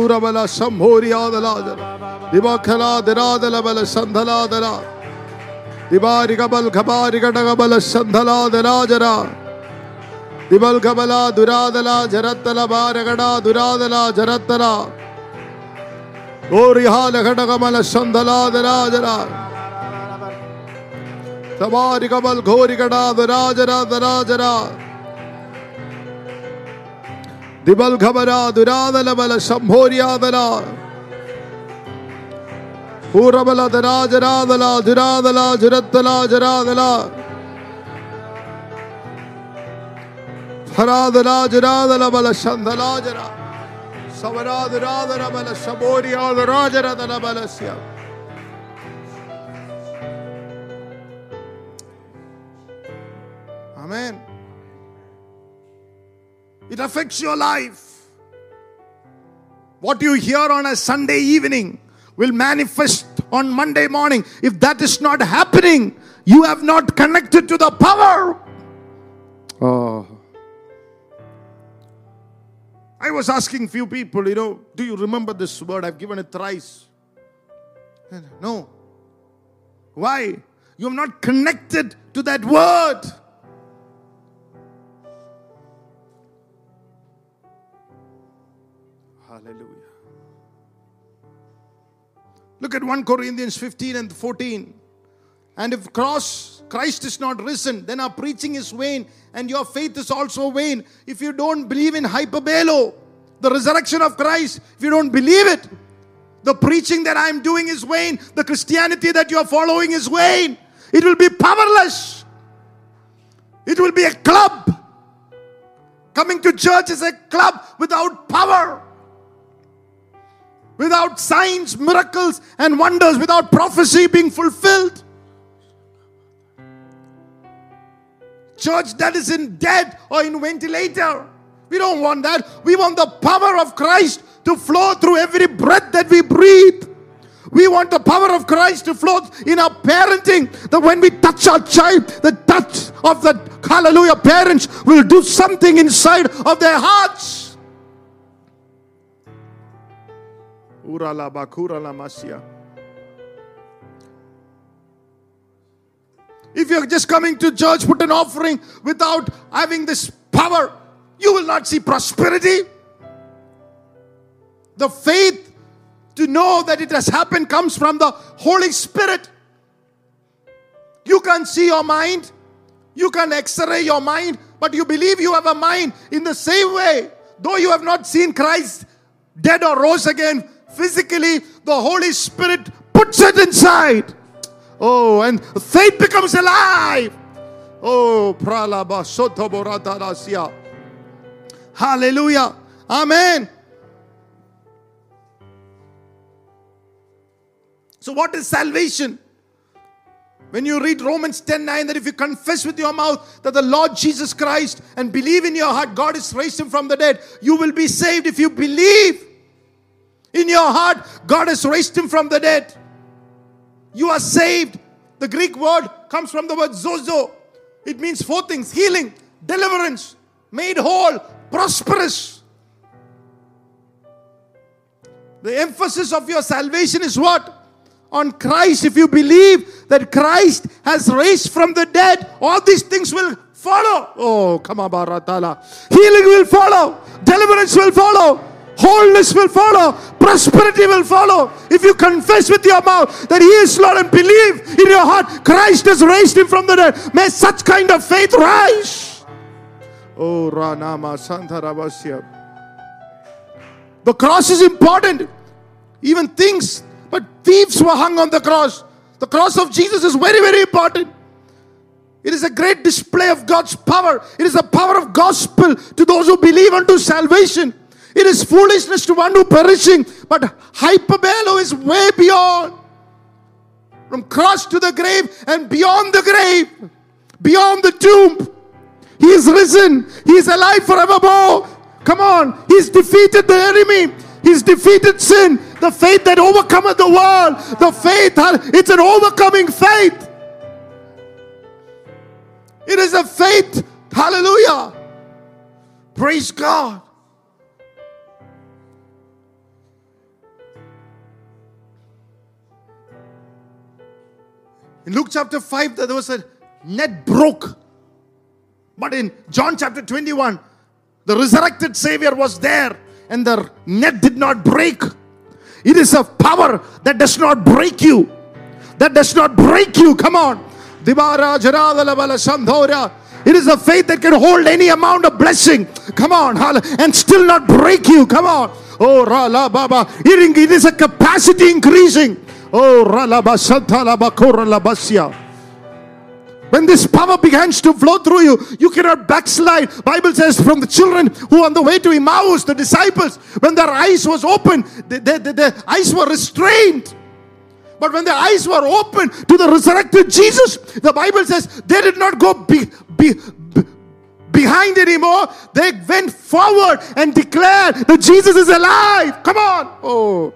सूर बल शंभोरी आदला दिवा खला दिरादल बल संधला दला दिबारी गबल खबारी गडग बल संधला दला जरा दिबल खबला दुरादला जरतला बारगड़ा दुरादला जरतला और यहाँ लखटक मल संधला दला जरा तबारी गबल घोरी गड़ा दरा जरा दरा जरा, जरा ദിബൽ ഖബര ദുരാതല ബല ശംഭോര്യാതല പൂറബല ദരാജരാതല ദുരാതല ജുരത്തല ജരാതല ഫരാതല ജുരാതല ബല ശന്ധലാജര സവരാതുരാതര ബല ശബോര്യാതരാജരതല ബലസ്യം Amen. It affects your life. What you hear on a Sunday evening will manifest on Monday morning. If that is not happening, you have not connected to the power. Oh. I was asking few people, you know, do you remember this word? I've given it thrice. No. Why? You have not connected to that word. Hallelujah. Look at 1 Corinthians 15 and 14. And if cross Christ is not risen, then our preaching is vain and your faith is also vain. If you don't believe in hyperbelo, the resurrection of Christ, if you don't believe it, the preaching that I'm doing is vain. The Christianity that you're following is vain. It will be powerless. It will be a club. Coming to church is a club without power without signs, miracles, and wonders, without prophecy being fulfilled. Church that is in dead or in ventilator. We don't want that. We want the power of Christ to flow through every breath that we breathe. We want the power of Christ to flow in our parenting. That when we touch our child, the touch of the hallelujah parents will do something inside of their hearts. If you're just coming to church, put an offering without having this power, you will not see prosperity. The faith to know that it has happened comes from the Holy Spirit. You can see your mind, you can x ray your mind, but you believe you have a mind in the same way. Though you have not seen Christ dead or rose again physically, the Holy Spirit puts it inside. Oh, and faith becomes alive. Oh, pralaba sotoboratarasia. Hallelujah. Amen. So, what is salvation? When you read Romans 10 9, that if you confess with your mouth that the Lord Jesus Christ and believe in your heart God has raised him from the dead, you will be saved if you believe in your heart God has raised him from the dead. You are saved. The Greek word comes from the word zozo. It means four things healing, deliverance, made whole, prosperous. The emphasis of your salvation is what? On Christ. If you believe that Christ has raised from the dead, all these things will follow. Oh, come on, Baratala. Healing will follow, deliverance will follow, wholeness will follow, prosperity will follow. If you confess with your mouth that He is Lord and believe in your heart Christ has raised Him from the dead, may such kind of faith rise. Oh, Ranama Santa. The cross is important. Even things, but thieves were hung on the cross. The cross of Jesus is very, very important. It is a great display of God's power. It is the power of gospel to those who believe unto salvation. It is foolishness to one who perishing, but hyperbelo is way beyond. From cross to the grave and beyond the grave, beyond the tomb. He is risen. He is alive forevermore. Come on. He's defeated the enemy. He's defeated sin. The faith that overcometh the world. The faith, it's an overcoming faith. It is a faith. Hallelujah. Praise God. In Luke chapter 5, there was a net broke. But in John chapter 21, the resurrected Savior was there and the net did not break. It is a power that does not break you. That does not break you. Come on. It is a faith that can hold any amount of blessing. Come on. And still not break you. Come on. Oh, Rala Baba. It it is a capacity increasing. Oh, Rala Labasya. When this power begins to flow through you, you cannot backslide. Bible says from the children who on the way to Emmaus, the disciples, when their eyes was open, the- the- the- their eyes were restrained. But when their eyes were open to the resurrected Jesus, the Bible says they did not go be, be- behind anymore. They went forward and declared that Jesus is alive. Come on. Oh.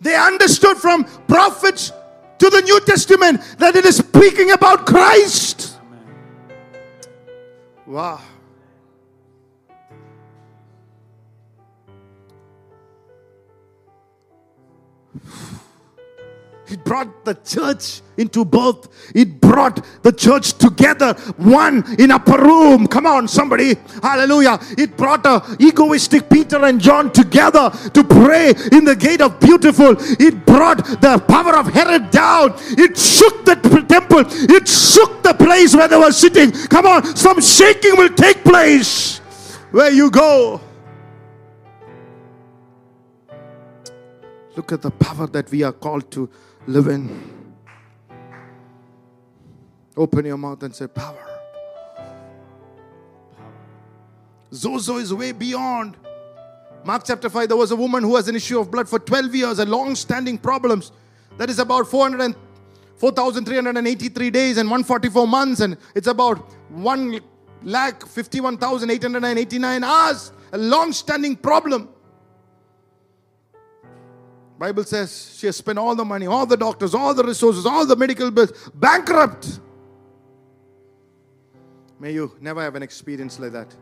They understood from prophets to the New Testament that it is speaking about Christ. Wow. It brought the church into birth. It brought the church together, one in upper room. Come on, somebody. Hallelujah. It brought a egoistic Peter and John together to pray in the gate of beautiful. It brought the power of Herod down. It shook the temple. It shook the place where they were sitting. Come on, some shaking will take place where you go. Look at the power that we are called to live in. Open your mouth and say, Power. Zozo is way beyond. Mark chapter 5, there was a woman who has an issue of blood for 12 years, a long standing problems. That is about 400 and 4,383 days and 144 months, and it's about 1 lakh 51,889 hours. A long standing problem. Bible says she has spent all the money, all the doctors, all the resources, all the medical bills, bankrupt. May you never have an experience like that.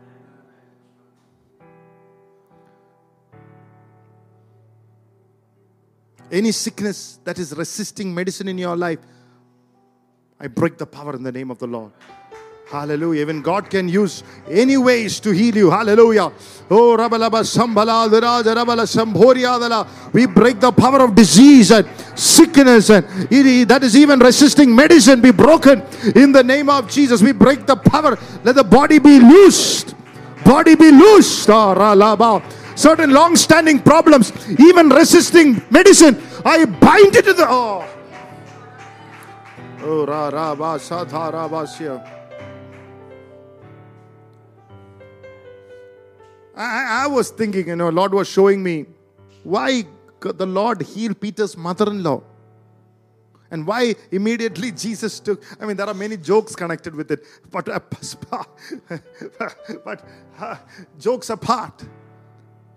Any sickness that is resisting medicine in your life, I break the power in the name of the Lord. Hallelujah. Even God can use any ways to heal you. Hallelujah. Oh, Rabalaba. We break the power of disease and sickness and that is even resisting medicine be broken in the name of Jesus. We break the power. Let the body be loosed. Body be loosed. Ah. Certain long standing problems, even resisting medicine. I bind it to the. Oh. Oh, ra ra ba sa tha ra ba I, I- was thinking, you know, Lord was showing me why the Lord healed Peter's mother-in-law. And why immediately [LAUGHS] Jesus took, I mean, there are many jokes connected with it, but, uh, [LAUGHS] but uh, jokes apart.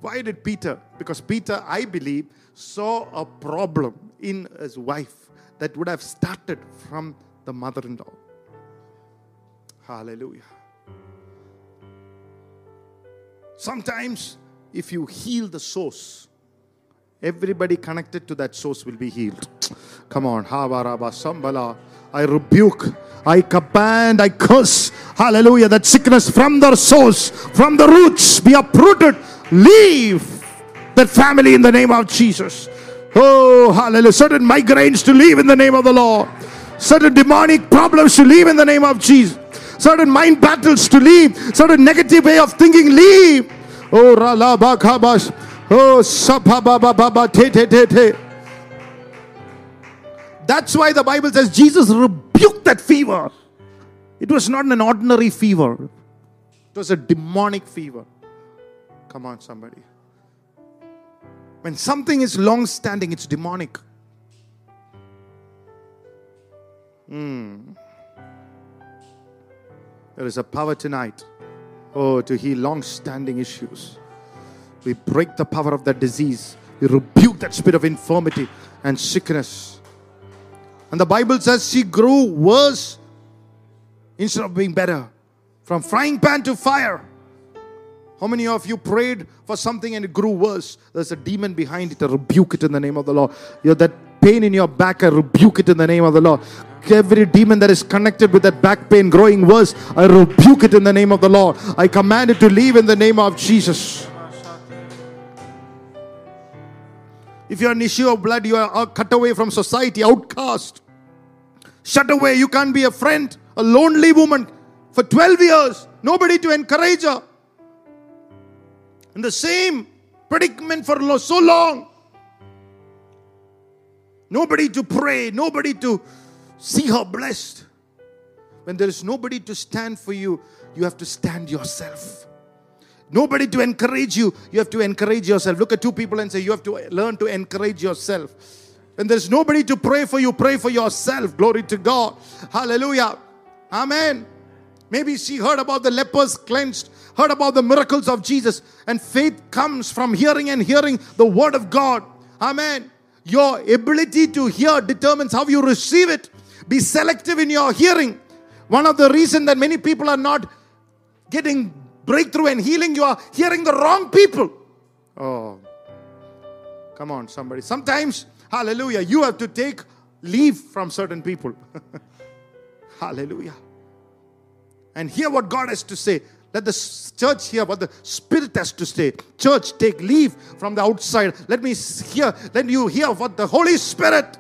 Why did Peter? Because Peter, I believe, saw a problem in his wife that would have started from the mother in law. Hallelujah. Sometimes, if you heal the source, everybody connected to that source will be healed. Come on. Sambala. I rebuke, I command, I curse. Hallelujah. That sickness from the source, from the roots, be uprooted. Leave that family in the name of Jesus. Oh, hallelujah. Certain migraines to leave in the name of the Lord. Certain demonic problems to leave in the name of Jesus. Certain mind battles to leave. Certain negative way of thinking, leave. Oh, ralabakabash. Oh, sapabababa te te te te. That's why the Bible says Jesus rebuked that fever. It was not an ordinary fever, it was a demonic fever. Come on, somebody. When something is long standing, it's demonic. Hmm. There is a power tonight, oh, to heal long standing issues. We break the power of that disease. We rebuke that spirit of infirmity and sickness. And the Bible says she grew worse instead of being better. From frying pan to fire. How many of you prayed for something and it grew worse? There's a demon behind it. I rebuke it in the name of the Lord. You have that pain in your back. I rebuke it in the name of the Lord. Every demon that is connected with that back pain growing worse, I rebuke it in the name of the Lord. I command it to leave in the name of Jesus. If you're an issue of blood, you are cut away from society, outcast, shut away. You can't be a friend, a lonely woman for 12 years, nobody to encourage her. In the same predicament for so long. Nobody to pray, nobody to see her blessed. When there is nobody to stand for you, you have to stand yourself. Nobody to encourage you, you have to encourage yourself. Look at two people and say, You have to learn to encourage yourself. When there's nobody to pray for you, pray for yourself. Glory to God. Hallelujah. Amen. Maybe she heard about the lepers cleansed, heard about the miracles of Jesus, and faith comes from hearing and hearing the word of God. Amen. Your ability to hear determines how you receive it. Be selective in your hearing. One of the reasons that many people are not getting breakthrough and healing, you are hearing the wrong people. Oh, come on, somebody. Sometimes, hallelujah, you have to take leave from certain people. [LAUGHS] hallelujah. And hear what God has to say. Let the church hear what the Spirit has to say. Church, take leave from the outside. Let me hear, let you hear what the Holy Spirit.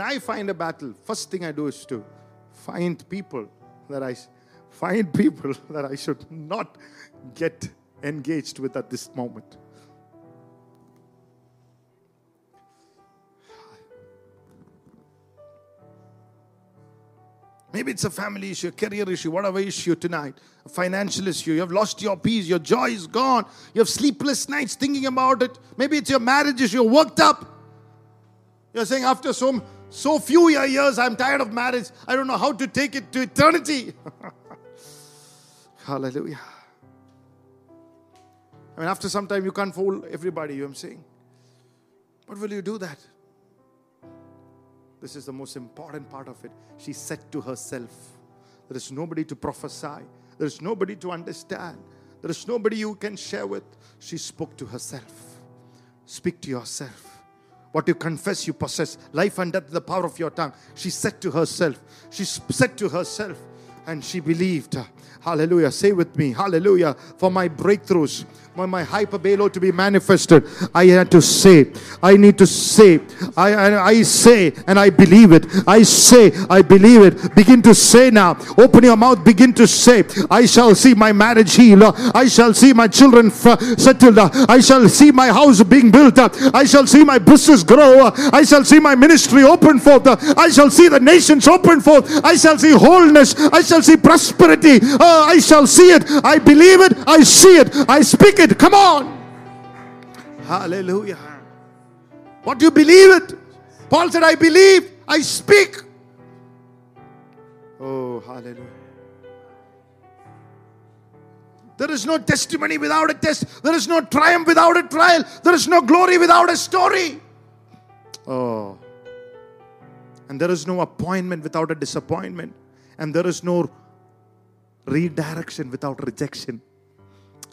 When I find a battle, first thing I do is to find people that I find [LAUGHS] people that I should not get engaged with at this moment. Maybe it's a family issue, a career issue, whatever issue tonight, a financial issue. You have lost your peace, your joy is gone. You have sleepless nights thinking about it. Maybe it's your marriage issue, you're worked up. You're saying, after so, so few years, I'm tired of marriage. I don't know how to take it to eternity. [LAUGHS] Hallelujah. I mean, after some time, you can't fool everybody, you I'm saying. But will you do that? This is the most important part of it. She said to herself, There is nobody to prophesy, there is nobody to understand, there is nobody you can share with. She spoke to herself. Speak to yourself. What you confess, you possess. Life and death, the power of your tongue. She said to herself, she said to herself, and she believed. Hallelujah. Say with me, Hallelujah. For my breakthroughs, for my hyperbalo to be manifested, I had to say, I need to say, I, I, I say, and I believe it. I say, I believe it. Begin to say now. Open your mouth, begin to say, I shall see my marriage healed. I shall see my children settled. I shall see my house being built. I shall see my business grow. I shall see my ministry open forth. I shall see the nations open forth. I shall see wholeness. I shall see prosperity. Oh, I shall see it. I believe it. I see it. I speak it. Come on. Hallelujah. What do you believe it? Paul said, I believe, I speak. Oh, hallelujah. There is no testimony without a test. There is no triumph without a trial. There is no glory without a story. Oh. And there is no appointment without a disappointment. And there is no redirection without rejection.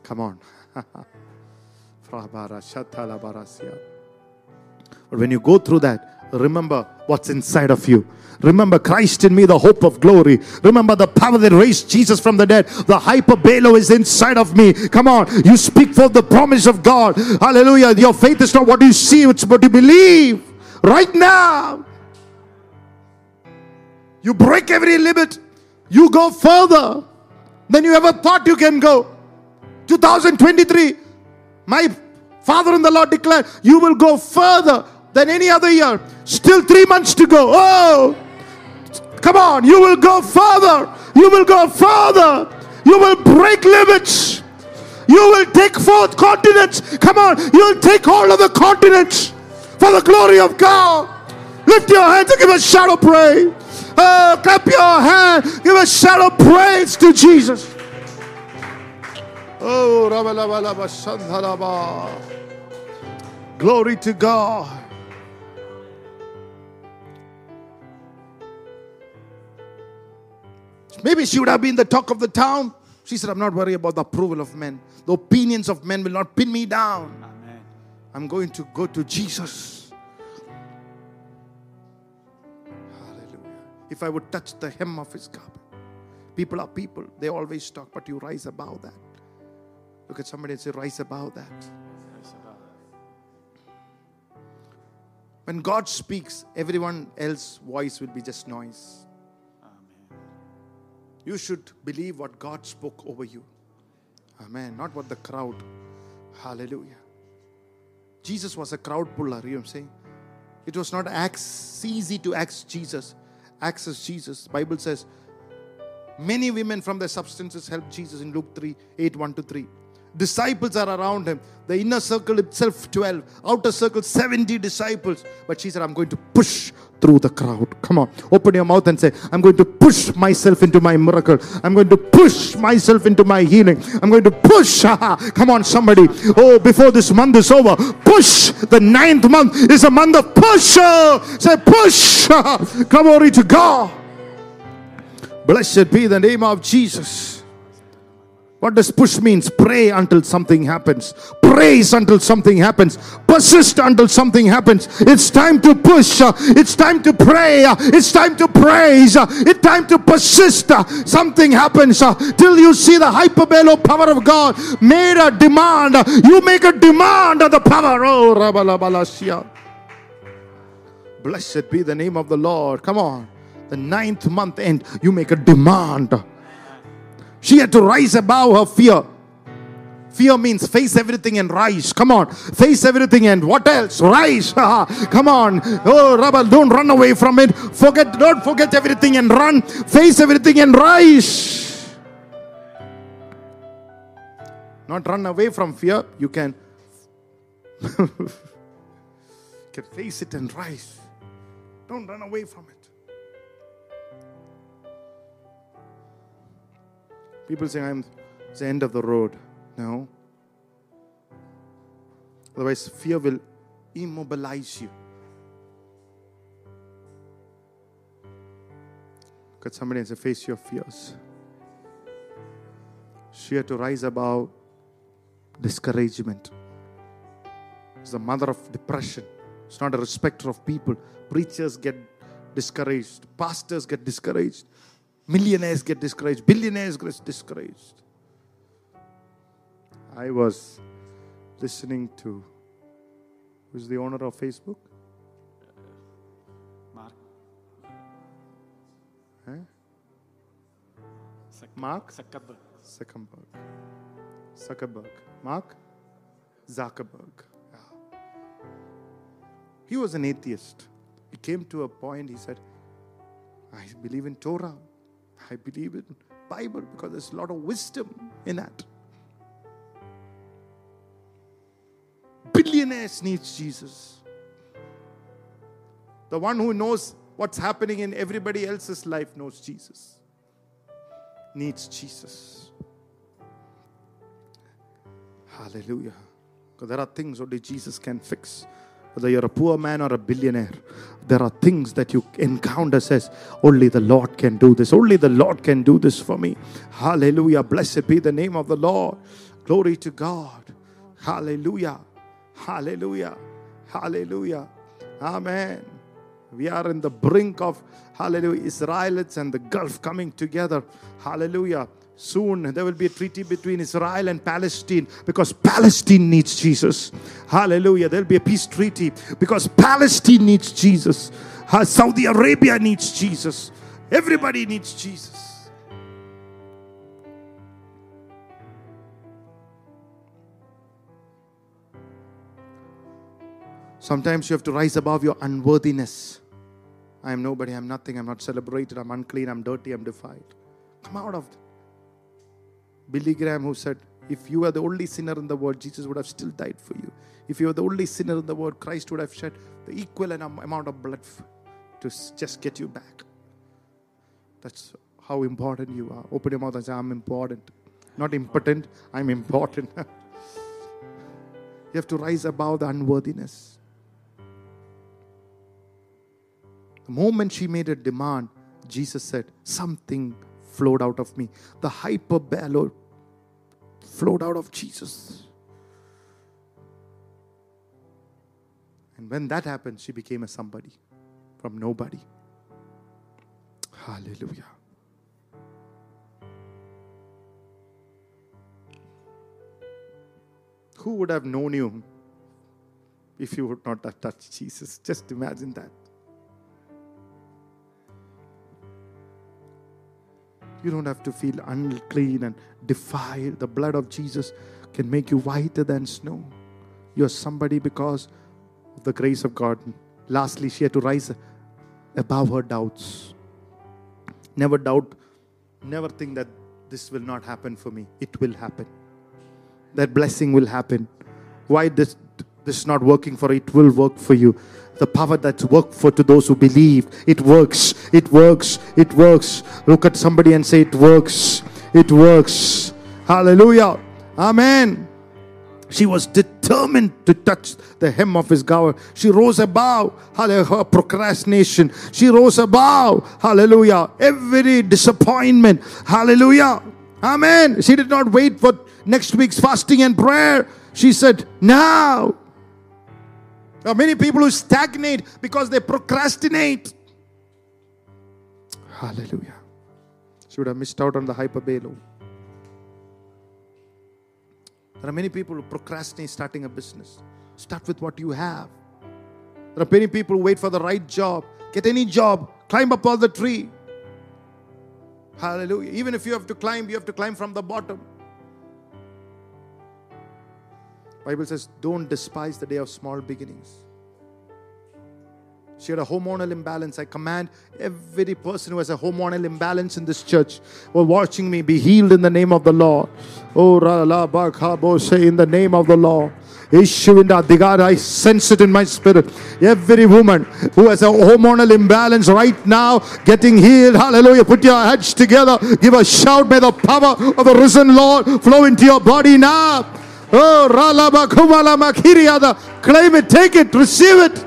Come on. [LAUGHS] But when you go through that, remember what's inside of you. Remember Christ in me, the hope of glory. Remember the power that raised Jesus from the dead. The hyperbalo is inside of me. Come on, you speak for the promise of God. Hallelujah. Your faith is not what you see, it's what you believe. Right now, you break every limit. You go further than you ever thought you can go. 2023, my Father in the Lord declared, You will go further than any other year. Still three months to go. Oh, come on, you will go further. You will go further. You will break limits. You will take forth continents. Come on, you will take all of the continents for the glory of God. Lift your hands and give a shout of praise. Oh, clap your hand. Give a shout of praise to Jesus. Oh, Rabalaba Shandhalaba. Glory to God. Maybe she would have been the talk of the town. She said, I'm not worried about the approval of men. The opinions of men will not pin me down. Amen. I'm going to go to Jesus. Hallelujah. If I would touch the hem of his garment. People are people. They always talk, but you rise above that. Look at somebody and say, rise above that. When God speaks, everyone else's voice will be just noise. Amen. You should believe what God spoke over you. Amen. Not what the crowd. Hallelujah. Jesus was a crowd puller, you know what I'm saying? It was not axe, easy to axe Jesus. Access Jesus. Bible says, many women from their substances helped Jesus in Luke 3, 8, 1 to 3. Disciples are around him. The inner circle itself 12, outer circle 70 disciples. But she said, I'm going to push through the crowd. Come on, open your mouth and say, I'm going to push myself into my miracle. I'm going to push myself into my healing. I'm going to push. [LAUGHS] Come on, somebody. Oh, before this month is over, push. The ninth month is a month of push. Oh. Say, push. [LAUGHS] Glory to God. Blessed be the name of Jesus. What does push means? Pray until something happens. Praise until something happens. Persist until something happens. It's time to push. It's time to pray. It's time to praise. It's time to persist. Something happens till you see the hyperbelo power of God made a demand. You make a demand of the power. Oh, Rabalabalasia. Blessed be the name of the Lord. Come on. The ninth month end, you make a demand. She had to rise above her fear. Fear means face everything and rise. Come on. Face everything and what else? Rise. [LAUGHS] Come on. Oh, Rabba, don't run away from it. Forget, don't forget everything and run. Face everything and rise. Not run away from fear. You can, [LAUGHS] can face it and rise. Don't run away from it. People say I'm the end of the road. No. Otherwise, fear will immobilize you. Look at somebody and say, face your fears. Had to rise above discouragement. It's the mother of depression. It's not a respecter of people. Preachers get discouraged, pastors get discouraged, millionaires get discouraged, billionaires get discouraged. I was listening to who's the owner of Facebook? Mark. Huh? Zuck- Mark Zuckerberg. Zuckerberg. Zuckerberg. Mark Zuckerberg. Yeah. He was an atheist. He came to a point, he said, I believe in Torah. I believe in Bible because there's a lot of wisdom in that. Billionaires needs Jesus. The one who knows what's happening in everybody else's life knows Jesus. Needs Jesus. Hallelujah. Because there are things only Jesus can fix. Whether you're a poor man or a billionaire, there are things that you encounter says, only the Lord can do this. Only the Lord can do this for me. Hallelujah. Blessed be the name of the Lord. Glory to God. Hallelujah. Hallelujah. Hallelujah. Amen. We are in the brink of hallelujah, Israelites and the Gulf coming together. Hallelujah. Soon there will be a treaty between Israel and Palestine because Palestine needs Jesus. Hallelujah. There'll be a peace treaty because Palestine needs Jesus. Saudi Arabia needs Jesus. Everybody needs Jesus. Sometimes you have to rise above your unworthiness. I am nobody, I'm nothing, I'm not celebrated, I'm unclean, I'm dirty, I'm defiled. Come out of. Billy Graham, who said, If you are the only sinner in the world, Jesus would have still died for you. If you are the only sinner in the world, Christ would have shed the equivalent am- amount of blood to just get you back. That's how important you are. Open your mouth and say, I'm important. Not impotent, I'm important. [LAUGHS] you have to rise above the unworthiness. The moment she made a demand, Jesus said, Something flowed out of me. The hyperballo flowed out of Jesus. And when that happened, she became a somebody from nobody. Hallelujah. Who would have known you if you would not have touched Jesus? Just imagine that. You don't have to feel unclean and defiled. The blood of Jesus can make you whiter than snow. You're somebody because of the grace of God. Lastly, she had to rise above her doubts. Never doubt, never think that this will not happen for me. It will happen. That blessing will happen. Why this this is not working for it will work for you. The power that's worked for to those who believe. It works. It works. It works. Look at somebody and say, It works. It works. Hallelujah. Amen. She was determined to touch the hem of his garment. She rose above her procrastination. She rose above, hallelujah, every disappointment. Hallelujah. Amen. She did not wait for next week's fasting and prayer. She said, Now. There are many people who stagnate because they procrastinate. Hallelujah. She would have missed out on the hyperballo. There are many people who procrastinate starting a business. Start with what you have. There are many people who wait for the right job. Get any job, climb up all the tree. Hallelujah. Even if you have to climb, you have to climb from the bottom. Bible says, don't despise the day of small beginnings. She had a hormonal imbalance. I command every person who has a hormonal imbalance in this church or watching me be healed in the name of the Lord. Oh, say in the name of the Lord. Digada, I sense it in my spirit. Every woman who has a hormonal imbalance right now, getting healed. Hallelujah. Put your heads together. Give a shout. May the power of the risen Lord flow into your body now. Oh, Ralaba Kumala Makiriada. Claim it, take it, receive it.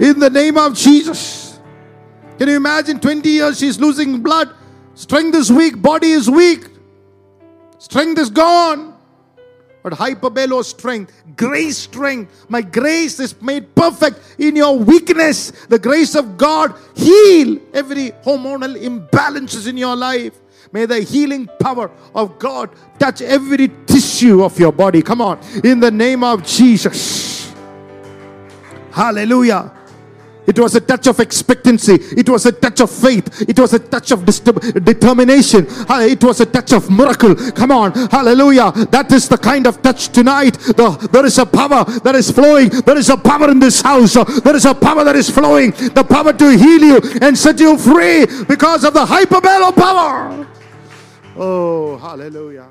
In the name of Jesus. Can you imagine 20 years she's losing blood? Strength is weak, body is weak. Strength is gone. But hyperballo strength, grace strength. My grace is made perfect in your weakness. The grace of God heal every hormonal imbalances in your life. May the healing power of God touch every tissue of your body. Come on. In the name of Jesus. Hallelujah. It was a touch of expectancy. It was a touch of faith. It was a touch of determination. It was a touch of miracle. Come on. Hallelujah. That is the kind of touch tonight. The- there is a power that is flowing. There is a power in this house. There is a power that is flowing. The power to heal you and set you free because of the hyperballo power. Oh, hallelujah.